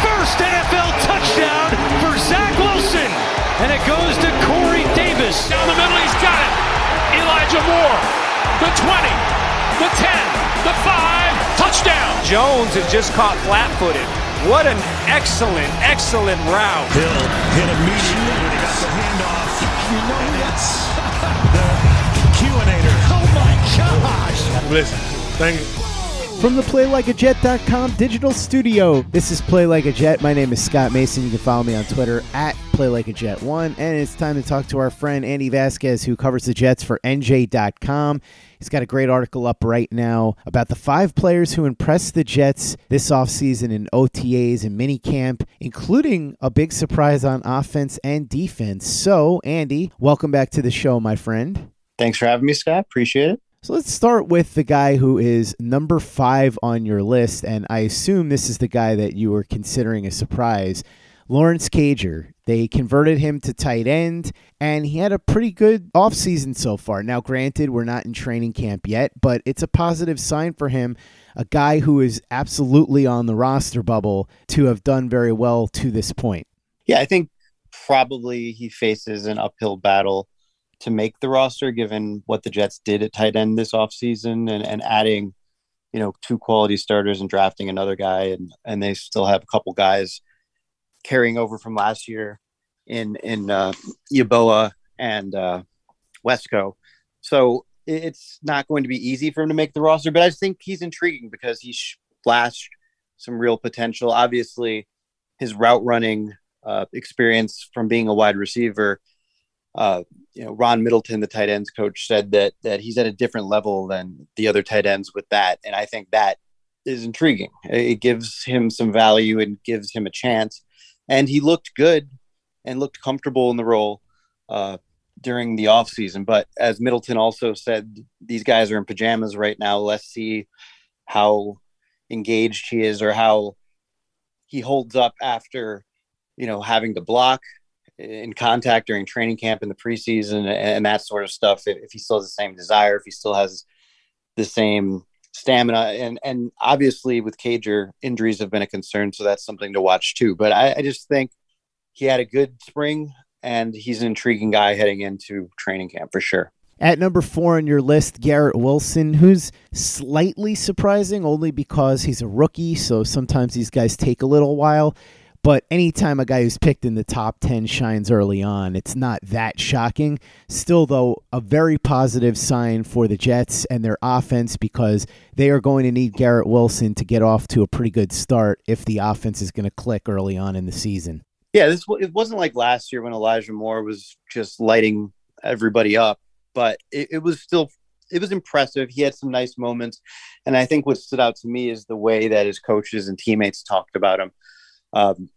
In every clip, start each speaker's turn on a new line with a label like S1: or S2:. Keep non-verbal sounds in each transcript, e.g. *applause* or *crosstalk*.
S1: First NFL touchdown for Zach Wilson. And it goes to Corey Davis. Down the middle, he's got it. Elijah Moore. The 20, the 10, the 5. Touchdown.
S2: Jones is just caught flat footed. What an excellent, excellent route.
S1: Hill hit immediately when he got the handoff. You know that's *laughs* the Q-inator. Oh my gosh.
S2: Listen, thank you.
S3: From the PlayLikeAJet.com digital studio, this is Play Like a Jet. My name is Scott Mason. You can follow me on Twitter at PlayLikeAJet1. And it's time to talk to our friend Andy Vasquez, who covers the Jets for NJ.com. He's got a great article up right now about the five players who impressed the Jets this offseason in OTAs and minicamp, including a big surprise on offense and defense. So, Andy, welcome back to the show, my friend.
S4: Thanks for having me, Scott. Appreciate it.
S3: So let's start with the guy who is number five on your list, and I assume this is the guy that you were considering a surprise. Lawrence Cager. They converted him to tight end, and he had a pretty good offseason so far. Now, granted, we're not in training camp yet, but it's a positive sign for him. A guy who is absolutely on the roster bubble to have done very well to this point.
S4: Yeah, I think probably he faces an uphill battle to make the roster given what the Jets did at tight end this offseason and, and adding, you know, two quality starters and drafting another guy and and they still have a couple guys carrying over from last year in in uh Yeboah and uh Wesco. So it's not going to be easy for him to make the roster, but I think he's intriguing because he flashed some real potential. Obviously, his route running uh, experience from being a wide receiver uh, you know, Ron Middleton, the tight ends coach, said that that he's at a different level than the other tight ends with that, and I think that is intriguing. It gives him some value and gives him a chance, and he looked good and looked comfortable in the role uh, during the offseason. But as Middleton also said, these guys are in pajamas right now. Let's see how engaged he is or how he holds up after you know having to block in contact during training camp in the preseason and that sort of stuff. If, if he still has the same desire, if he still has the same stamina, and and obviously with Cager, injuries have been a concern, so that's something to watch too. But I, I just think he had a good spring, and he's an intriguing guy heading into training camp for sure.
S3: At number four on your list, Garrett Wilson, who's slightly surprising only because he's a rookie, so sometimes these guys take a little while. But anytime a guy who's picked in the top 10 shines early on, it's not that shocking. Still, though, a very positive sign for the Jets and their offense because they are going to need Garrett Wilson to get off to a pretty good start if the offense is going to click early on in the season.
S4: Yeah, this it wasn't like last year when Elijah Moore was just lighting everybody up, but it, it was still it was impressive. He had some nice moments, and I think what stood out to me is the way that his coaches and teammates talked about him. Um,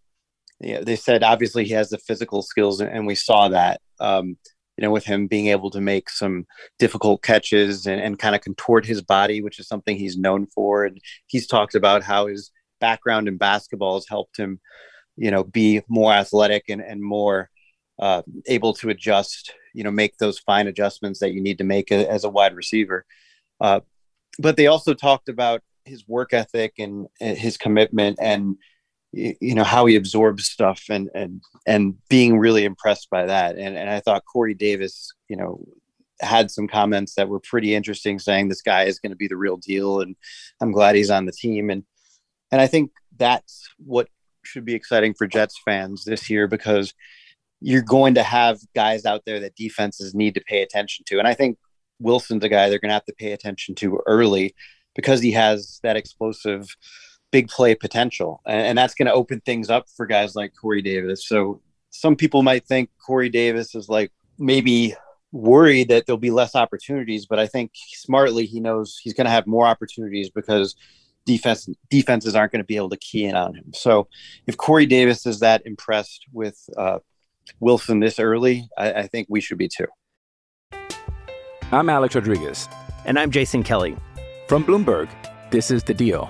S4: yeah, they said obviously he has the physical skills, and we saw that. Um, you know, with him being able to make some difficult catches and, and kind of contort his body, which is something he's known for. And he's talked about how his background in basketball has helped him you know be more athletic and, and more uh, able to adjust you know make those fine adjustments that you need to make a, as a wide receiver uh, but they also talked about his work ethic and, and his commitment and you know how he absorbs stuff and and and being really impressed by that and and I thought Corey Davis you know had some comments that were pretty interesting saying this guy is going to be the real deal and I'm glad he's on the team and and I think that's what should be exciting for Jets fans this year because you're going to have guys out there that defenses need to pay attention to. And I think Wilson's a guy they're going to have to pay attention to early because he has that explosive big play potential. And, and that's going to open things up for guys like Corey Davis. So some people might think Corey Davis is like maybe worried that there'll be less opportunities, but I think smartly he knows he's going to have more opportunities because defense defenses aren't going to be able to key in on him. So if Corey Davis is that impressed with uh, Wilson this early, I, I think we should be too.
S5: I'm Alex Rodriguez.
S6: And I'm Jason Kelly.
S5: From Bloomberg, this is The Deal.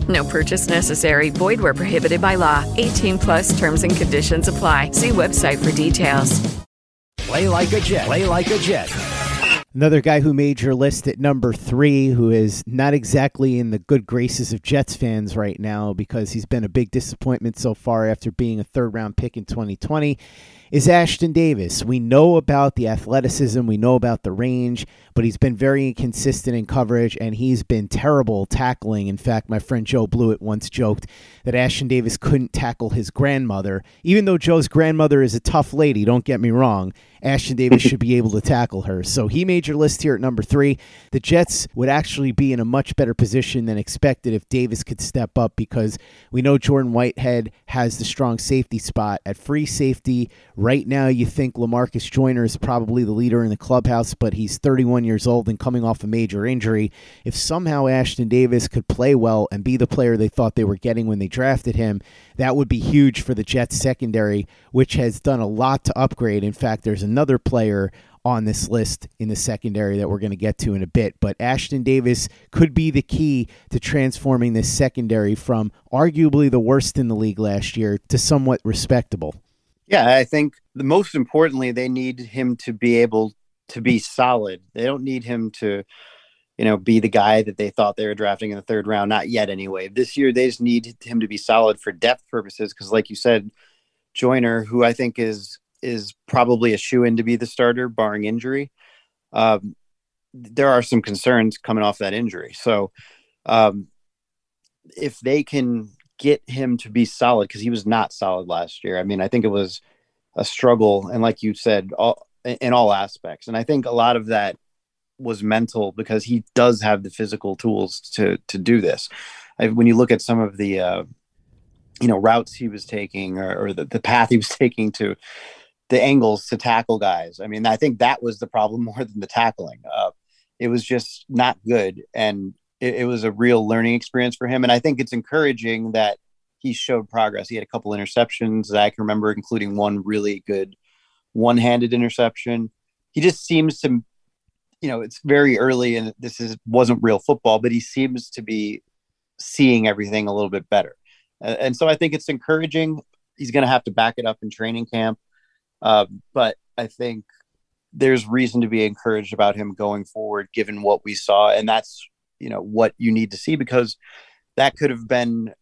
S7: No purchase necessary. Void where prohibited by law. 18 plus terms and conditions apply. See website for details.
S8: Play like a Jet. Play like a Jet.
S3: Another guy who made your list at number three, who is not exactly in the good graces of Jets fans right now because he's been a big disappointment so far after being a third round pick in 2020, is Ashtyn Davis. We know about the athleticism, we know about the range, but he's been very inconsistent in coverage and he's been terrible tackling. In fact, my friend Joe Blewett once joked that Ashtyn Davis couldn't tackle his grandmother, even though Joe's grandmother is a tough lady, don't get me wrong. Ashtyn Davis should be able to tackle her. So he made your list here at number three. The Jets would actually be in a much better position than expected if Davis could step up because we know Jordan Whitehead has the strong safety spot. At free safety, right now you think Lamarcus Joyner is probably the leader in the clubhouse, but he's 31 years old and coming off a major injury. If somehow Ashtyn Davis could play well and be the player they thought they were getting when they drafted him, that would be huge for the Jets secondary, which has done a lot to upgrade. In fact, there's another player on this list in the secondary that we're going to get to in a bit. But Ashtyn Davis could be the key to transforming this secondary from arguably the worst in the league last year to somewhat respectable.
S4: Yeah, I think the most importantly, they need him to be able to be solid. They don't need him to, you know, be the guy that they thought they were drafting in the third round. Not yet, anyway. This year, they just need him to be solid for depth purposes. Because, like you said, Joyner, who I think is is probably a shoe in to be the starter, barring injury. Um, there are some concerns coming off that injury. So, um, if they can get him to be solid, because he was not solid last year. I mean, I think it was a struggle, and like you said, all in all aspects. And I think a lot of that was mental because he does have the physical tools to to do this. I, when you look at some of the uh, you know routes he was taking or, or the, the path he was *laughs* taking to the angles to tackle guys. I mean, I think that was the problem *laughs* more than the tackling. Uh, it was just not good, and it, it, was a real learning experience for him. And I think it's encouraging that he showed progress. He had a couple interceptions that I can remember, including one really good one-handed interception. He just seems to, you know, it's very early, and this is wasn't real football, but he seems to be seeing everything a little bit better. And so I think it's encouraging. He's going to have to back it up in training camp. Uh, but I think there's reason to be encouraged about him going forward, given what we saw, and that's you know what you need to see because that could have been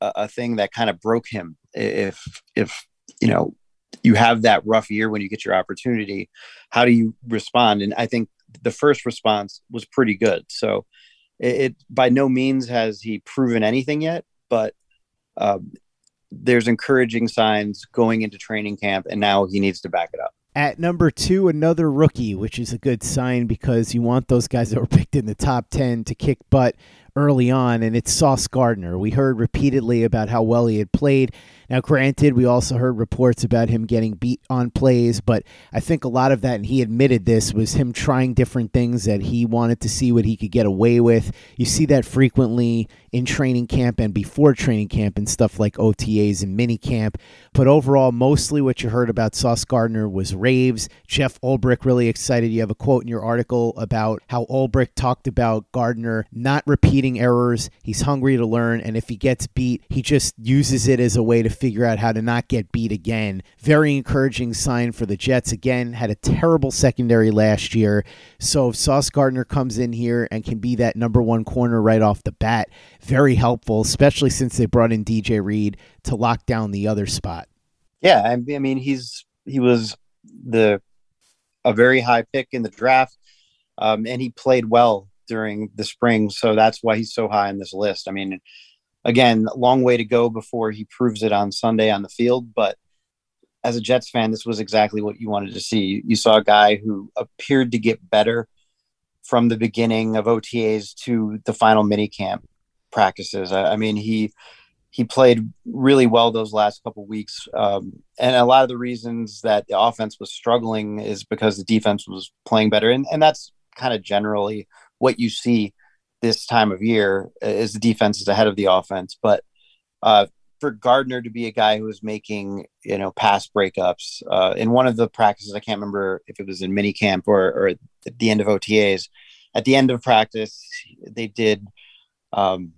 S4: a, a thing that kind of broke him if if you know you have that rough year when you get your opportunity. How do you respond? And I think the first response was pretty good. So it, it by no means has he proven anything yet, but um, there's encouraging signs going into training camp, and now he needs to back it up.
S3: At number two, another rookie, which is a good sign because you want those guys that were picked in the top 10 to kick butt early on, and it's Sauce Gardner. We heard repeatedly about how well he had played now, granted, we also heard reports about him getting beat on plays, but I think a lot of that, and he admitted this, was him trying different things that he wanted to see what he could get away with. You see that frequently in training camp and before training camp and stuff like OTAs and mini camp. But overall, mostly what you heard about Sauce Gardner was raves. Jeff Ulbrich really excited. You have a quote in your article about how Ulbrich talked about Gardner not repeating errors. He's hungry to learn, and if he gets beat, he just uses it as a way to figure out how to not get beat again. Very encouraging sign for the Jets. Again, had a terrible secondary last year. So if Sauce Gardner comes in here and can be that number one corner right off the bat, very helpful, especially since they brought in DJ Reed to lock down the other spot.
S4: Yeah, I mean he's he was the a very high pick in the draft, um, and he played well during the spring, so that's why he's so high on this list. I mean, again, long way to go before he proves it on Sunday on the field. But as a Jets fan, this was exactly what you wanted to see. You saw a guy who appeared to get better from the beginning of OTAs to the final minicamp practices. I, I mean, he he played really well those last couple weeks, um, and a lot of the reasons that the offense was struggling is because the defense was playing better, and and that's kind of generally what you see this time of year is the defense is ahead of the offense. But uh, for Gardner to be a guy who was making you know pass breakups uh, in one of the practices, I can't remember if it was in mini camp or, or at the end of OTAs. At the end of practice, they did um,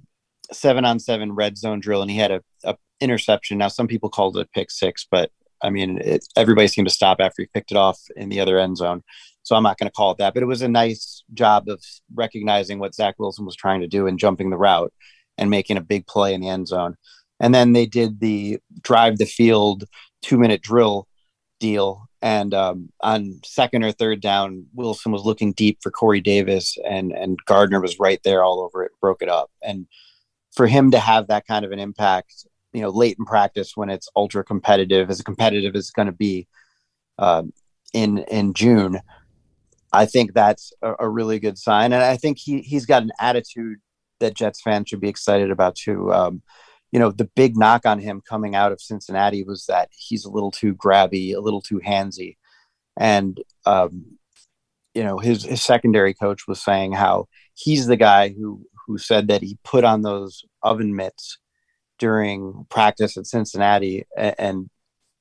S4: seven on seven red zone drill, and he had a, a, interception. Now, some people called it a pick six, but I mean, it, everybody seemed to stop after he picked it off in the other end zone. So I'm not going to call it that, but it was a nice job of recognizing what Zach Wilson was trying to do and jumping the route and making a big play in the end zone. And then they did the drive the field two minute drill deal. And um, on second or third down, Wilson was looking deep for Corey Davis, and and Gardner was right there all over it, broke it up. And for him to have that kind of an impact, you know, late in practice when it's ultra competitive, as competitive as it's going to be um, in in June, I think that's a, a, really good sign, and I think he he's got an attitude that Jets fans should be excited about too. Um, you know, the big knock on him coming out of Cincinnati was that he's a little too grabby, a little too handsy, and um, you know his his secondary coach was saying how he's the guy who who said that he put on those oven mitts during practice at Cincinnati and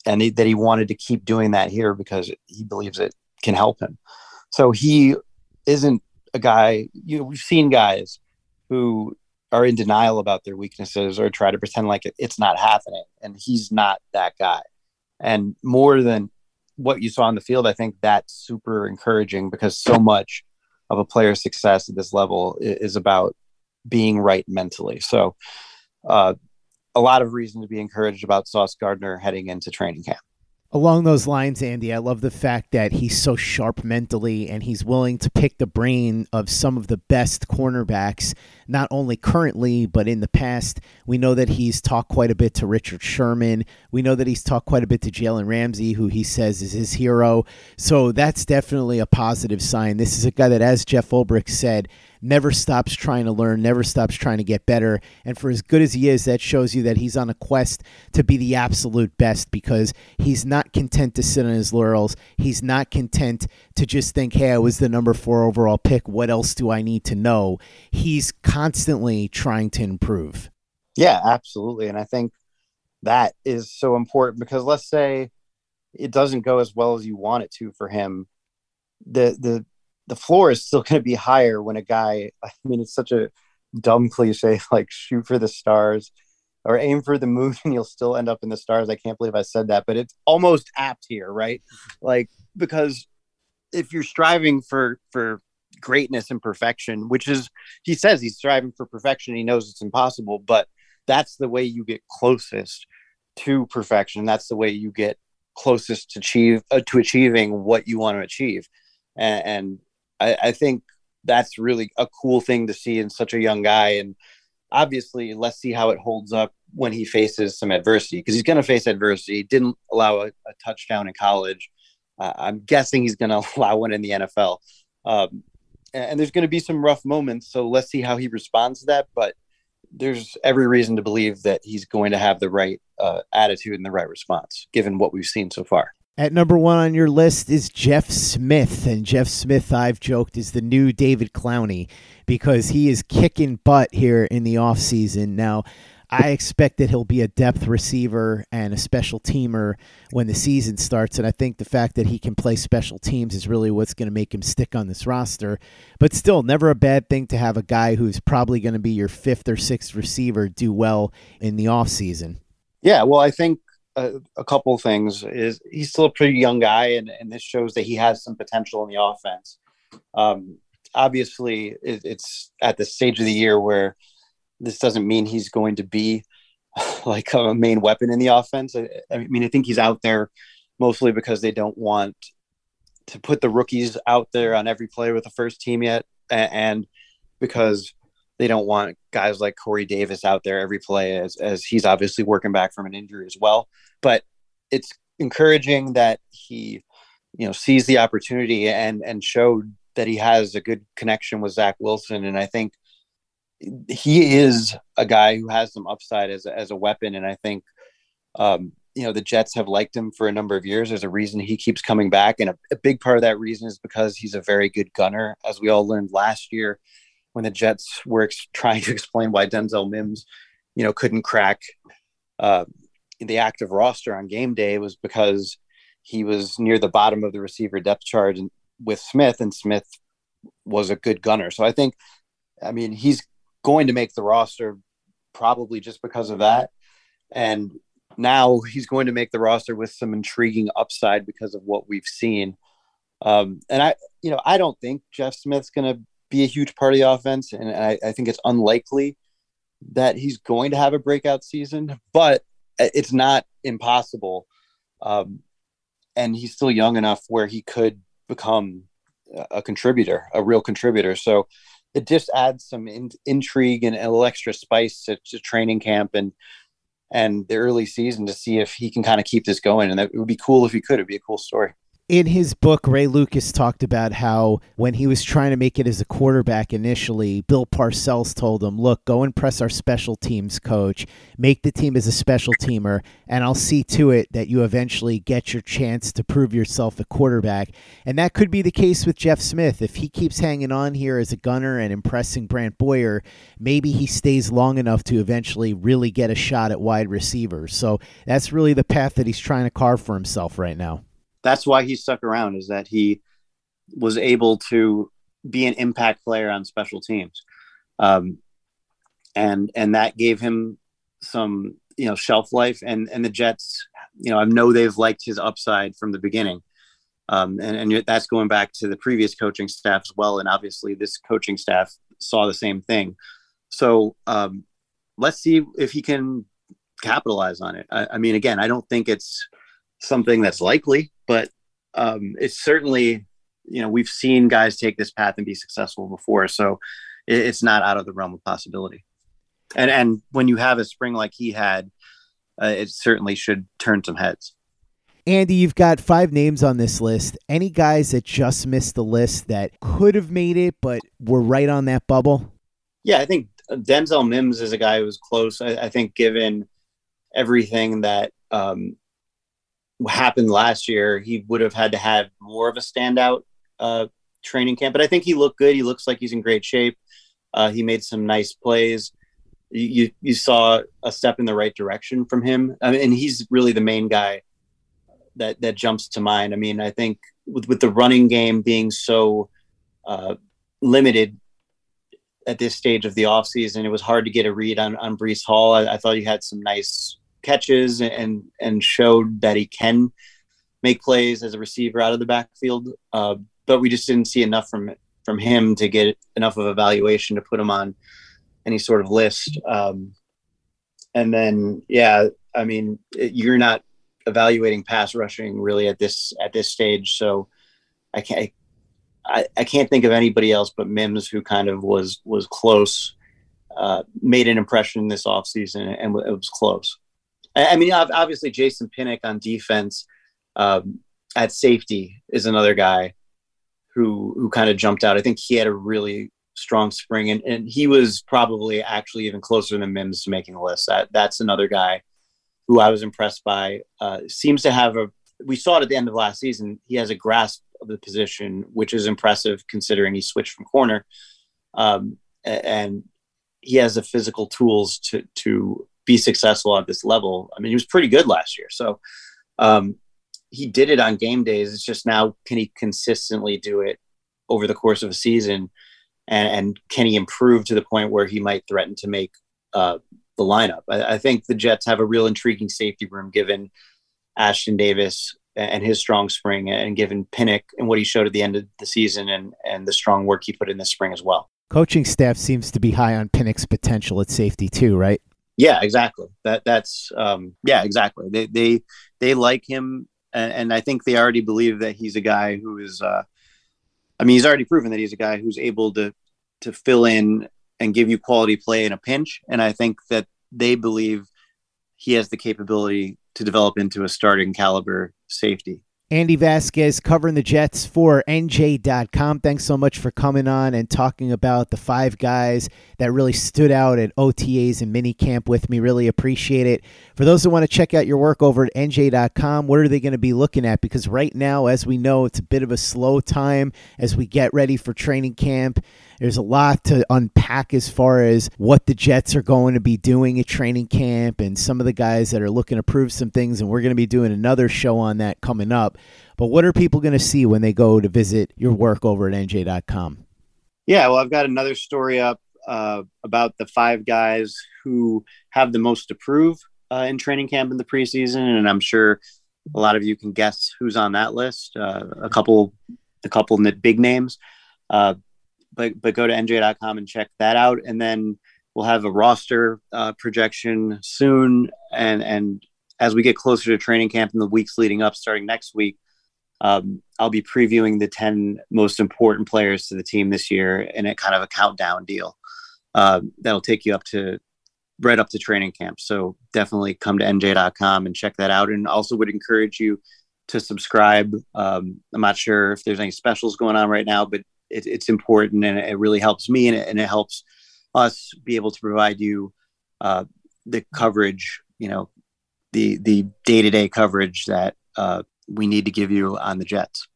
S4: and he, that he wanted to keep doing that here because he believes it can help him. So he isn't a guy. You know, we've seen guys who are in denial about their weaknesses or try to pretend like it, it's not happening, and he's not that guy. And more than what you saw on the field, I think that's super encouraging because so much of a player's success at this level is about being right mentally. So, uh, a lot of reason to be encouraged about Sauce Gardner heading into training camp.
S3: Along those lines, Andy, I love the fact that he's so sharp mentally and he's willing to pick the brain of some of the best cornerbacks, not only currently, but in the past. We know that he's talked quite a bit to Richard Sherman. We know that he's talked quite a bit to Jalen Ramsey, who he says is his hero. So that's definitely a positive sign. This is a guy that, as Jeff Ulbrich said, never stops trying to learn, never stops trying to get better. And for as good as he is, that shows you that he's on a quest to be the absolute best because he's not content to sit on his laurels. He's not content to just think, hey, I was the number four overall pick. What else do I need to know? He's constantly trying to improve.
S4: Yeah, absolutely. And I think that is so important because let's say it doesn't go as well as you want it to for him. The the the floor is still *laughs* going to be higher when a guy i mean it's such a dumb cliche *laughs* like shoot for the stars or aim for the moon *laughs* and you'll still end up in the stars. I can't believe i said that but it's almost apt here right? Like because if you're striving for for greatness and perfection which is he says he's striving for perfection he knows it's impossible but that's the way you get closest to perfection. That's the way you get closest to achieve uh, to achieving what you want to achieve. And, and I, I think that's really a cool thing to see in such a young guy. And obviously, let's see how it holds up when he faces some adversity because he's going to face adversity. He didn't allow a, a touchdown in college. Uh, I'm guessing he's going *laughs* to allow one in the NFL. Um, and there's going to be some rough moments. So let's see how he responds to that. But there's every reason to believe that he's going to have the right uh, attitude and the right response, given what we've seen so far.
S3: At number one on your list is Jeff Smith. And Jeff Smith, I've joked, is the new David Clowney because he is kicking butt here in the offseason. Now, I expect that he'll be a depth receiver and a special teamer when the season starts. And I think the fact that he can play special teams is really what's going to make him stick on this roster. But still, never a bad thing to have a guy who's probably going to be your fifth or sixth receiver do well in the offseason.
S4: Yeah, well, I think a, a couple things is he's still a pretty young guy and, and this shows that he has some potential in the offense. Um, obviously it, it's at the stage of the year where this doesn't mean he's going to be *laughs* like a main weapon in the offense. I, I mean i think he's out there mostly because they don't want to put the rookies out there on every play with the first team yet and because they don't want guys like Corey Davis out there every play as, as he's obviously working back from an injury as well. But it's encouraging that he, you know, sees the opportunity and and showed that he has a good connection with Zach Wilson. And I think he is a guy who has some upside as a, as a weapon. And I think, um, you know, the Jets have liked him for a number of years. There's a reason he keeps coming back. And a, a big part of that reason is because he's a very good gunner, as we all learned last year when the Jets were ex- *laughs* trying to explain why Denzel Mims, you know, couldn't crack uh, the active roster on game day was because he was near the bottom of the receiver depth chart with Smith, and Smith was a good gunner. So I think, I mean, he's going to make the roster probably just because of that. And now he's going to make the roster with some intriguing upside because of what we've seen. Um, and I, you know, I don't think Jeff Smith's going to be a huge part of the offense, and I, I think it's unlikely that he's going to have a breakout season, but it's not impossible. Um, and he's still young enough where he could become a contributor, a real contributor. So it just adds some in, intrigue and a little extra spice to, to, training camp and and the early season to see if he can kind of keep this going. And that, it would be cool if he could. It'd be a cool story
S3: in his book, Ray Lucas talked about how when he was trying to make it as a quarterback initially, Bill Parcells told him, Look, go and press our special teams coach, make the team as a special teamer, and I'll see to it that you eventually get your chance to prove yourself a quarterback. And that could be the case with Jeff Smith. If he keeps hanging on here as a gunner and impressing Brant Boyer, maybe he stays long enough to eventually really get a shot at wide receiver. So that's really the path that he's trying to carve for himself right now.
S4: That's why he stuck around is that he was able to be an impact player on special teams. Um, and and that gave him some you know shelf life. And and the Jets you know I know they've liked his upside from the beginning. Um, and, and that's going back to the previous coaching staff as well. And obviously this coaching staff saw the same thing. So um, let's see if he can capitalize on it. I, I, mean again I don't think it's something that's likely but um, it's certainly you know we've seen guys take this path and be successful before so it, it's not out of the realm of possibility and and when you have a spring like he had, uh, it certainly should turn some heads.
S3: Andy, you've got five names on this list. Any guys that just missed the list that could have made it but were right on that bubble?
S4: Yeah, I think Denzel Mims is a guy who was close. I, I think given everything that um, happened last year, he would have had to have more of a standout uh, training camp. But I think he looked good. He looks like he's in great shape. Uh, he made some nice plays you you saw a step in the right direction from him. I mean, and he's really the main guy that that jumps to mind. I mean, I think with with the running game being so uh, limited at this stage of the offseason, it was hard to get a read on on Breece Hall. I, I thought he had some nice catches and and showed that he can make plays as a receiver out of the backfield. Uh, but we just didn't see enough from from him to get enough of a valuation to put him on any sort of list. Um, and then, yeah, I mean, it, you're not evaluating pass rushing really at this at this stage, so I can't. I, I can't think of anybody else but Mims who kind of was was close, uh, made an impression this offseason, and it was close. I, mean, obviously Jason Pinnock on defense um, at safety is another guy who who kind of jumped out. I think he had a really strong spring, and, and he was probably actually even closer than Mims to making the list. That that's another guy who I was impressed by. Uh, seems to have a. We saw it at the end of last season. He has a grasp of the position, which is impressive considering he switched from corner, um, and he has the physical tools to to be successful at this level. I mean, he was pretty good last year, so. Um, he did it on game days. It's just now, can he consistently do it over the course of a season? and, and can he improve to the point where he might threaten to make uh, the lineup? I, I, think the Jets have a real intriguing safety room given Ashtyn Davis and his strong spring, and given Pinnock and what he showed at the end of the season, and and the strong work he put in the spring as well.
S3: Coaching staff seems to be high on Pinnock's potential at safety too, right?
S4: Yeah, exactly. That that's um, yeah, exactly. They they they like him, and, and, I think they already believe that he's a guy who is uh, I mean, he's already proven that he's a guy who's able to to fill in and give you quality play in a pinch. And I think that they believe he has the capability to develop into a starting caliber safety.
S3: Andy Vasquez covering the Jets for NJ.com. Thanks so much for coming on and talking about the five guys that really stood out at OTAs and minicamp with me. Really appreciate it. For those who want to check out your work over at NJ.com, what are they going to be looking at? Because right now, as we know, it's a bit of a slow time as we get ready for training camp. There's a lot to unpack as far as what the Jets are going to be doing at training camp and some of the guys that are looking to prove some things. And we're going to be doing another show on that coming up. But what are people going to see when they go to visit your work over at NJ.com?
S4: Yeah, well, I've got another story up uh, about the five guys who have the most to prove uh, in training camp in the preseason, and I'm sure a lot of you can guess who's on that list. Uh, a couple, a couple big names. Uh, but but go to nj.com and check that out. And then we'll have a roster uh, projection soon. And and as we get closer to training camp in the weeks leading up starting next week um, i'll be previewing the 10 most important players to the team this year in a kind of a countdown deal uh, that'll take you up to right up to training camp. So definitely come to nj.com and check that out. And also would encourage you to subscribe. Um, i'm not sure if there's any specials going on right now but it, it's important and it really helps me and it, and it helps us be able to provide you uh, the coverage, you know, the the day to day coverage that uh, we need to give you on the Jets.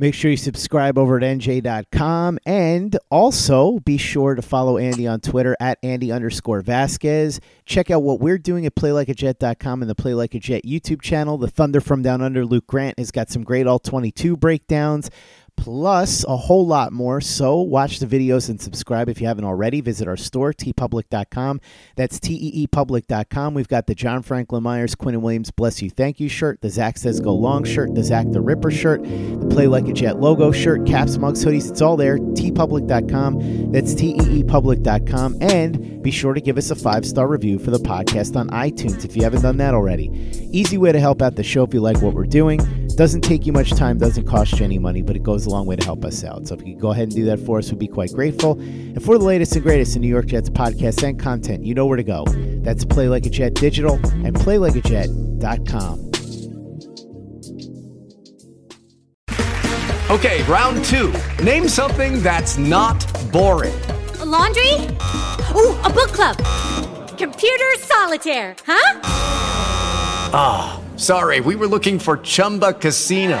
S3: Make sure you subscribe over at nj.com and also be sure to follow Andy on Twitter at Andy underscore Vasquez. Check out what we're doing at playlikeajet.com and the Play Like a Jet YouTube channel. The Thunder from Down Under, Luke Grant, has got some great all 22 breakdowns plus a whole lot more. So watch the videos and subscribe if you haven't already. Visit our store, teepublic.com. That's T-E-E-public.com. We've got the John Franklin Myers, Quinnen Williams, Bless You, Thank You shirt, the Zach Says Go Long shirt, the Zach the Ripper shirt, the Play Like a Jet logo shirt, caps, mugs, hoodies. It's all there. teepublic.com. That's T-E-E-public.com. And be sure to give us a five-star review for the podcast on iTunes if you haven't done that already. Easy way to help out the show if you like what we're doing. Doesn't take you much time, doesn't cost you any money, but it goes a long way to help us out. So if you could go ahead and do that for us, we'd be quite grateful. And for the latest and greatest in New York Jets podcasts and content, you know where to go. That's Play Like a Jet Digital and PlayLikeAJet.com.
S9: Okay, round two. Name something that's not boring.
S10: A laundry? Ooh, a book club. Computer solitaire, huh?
S9: Ah, oh, sorry, we were looking for Chumba Casino.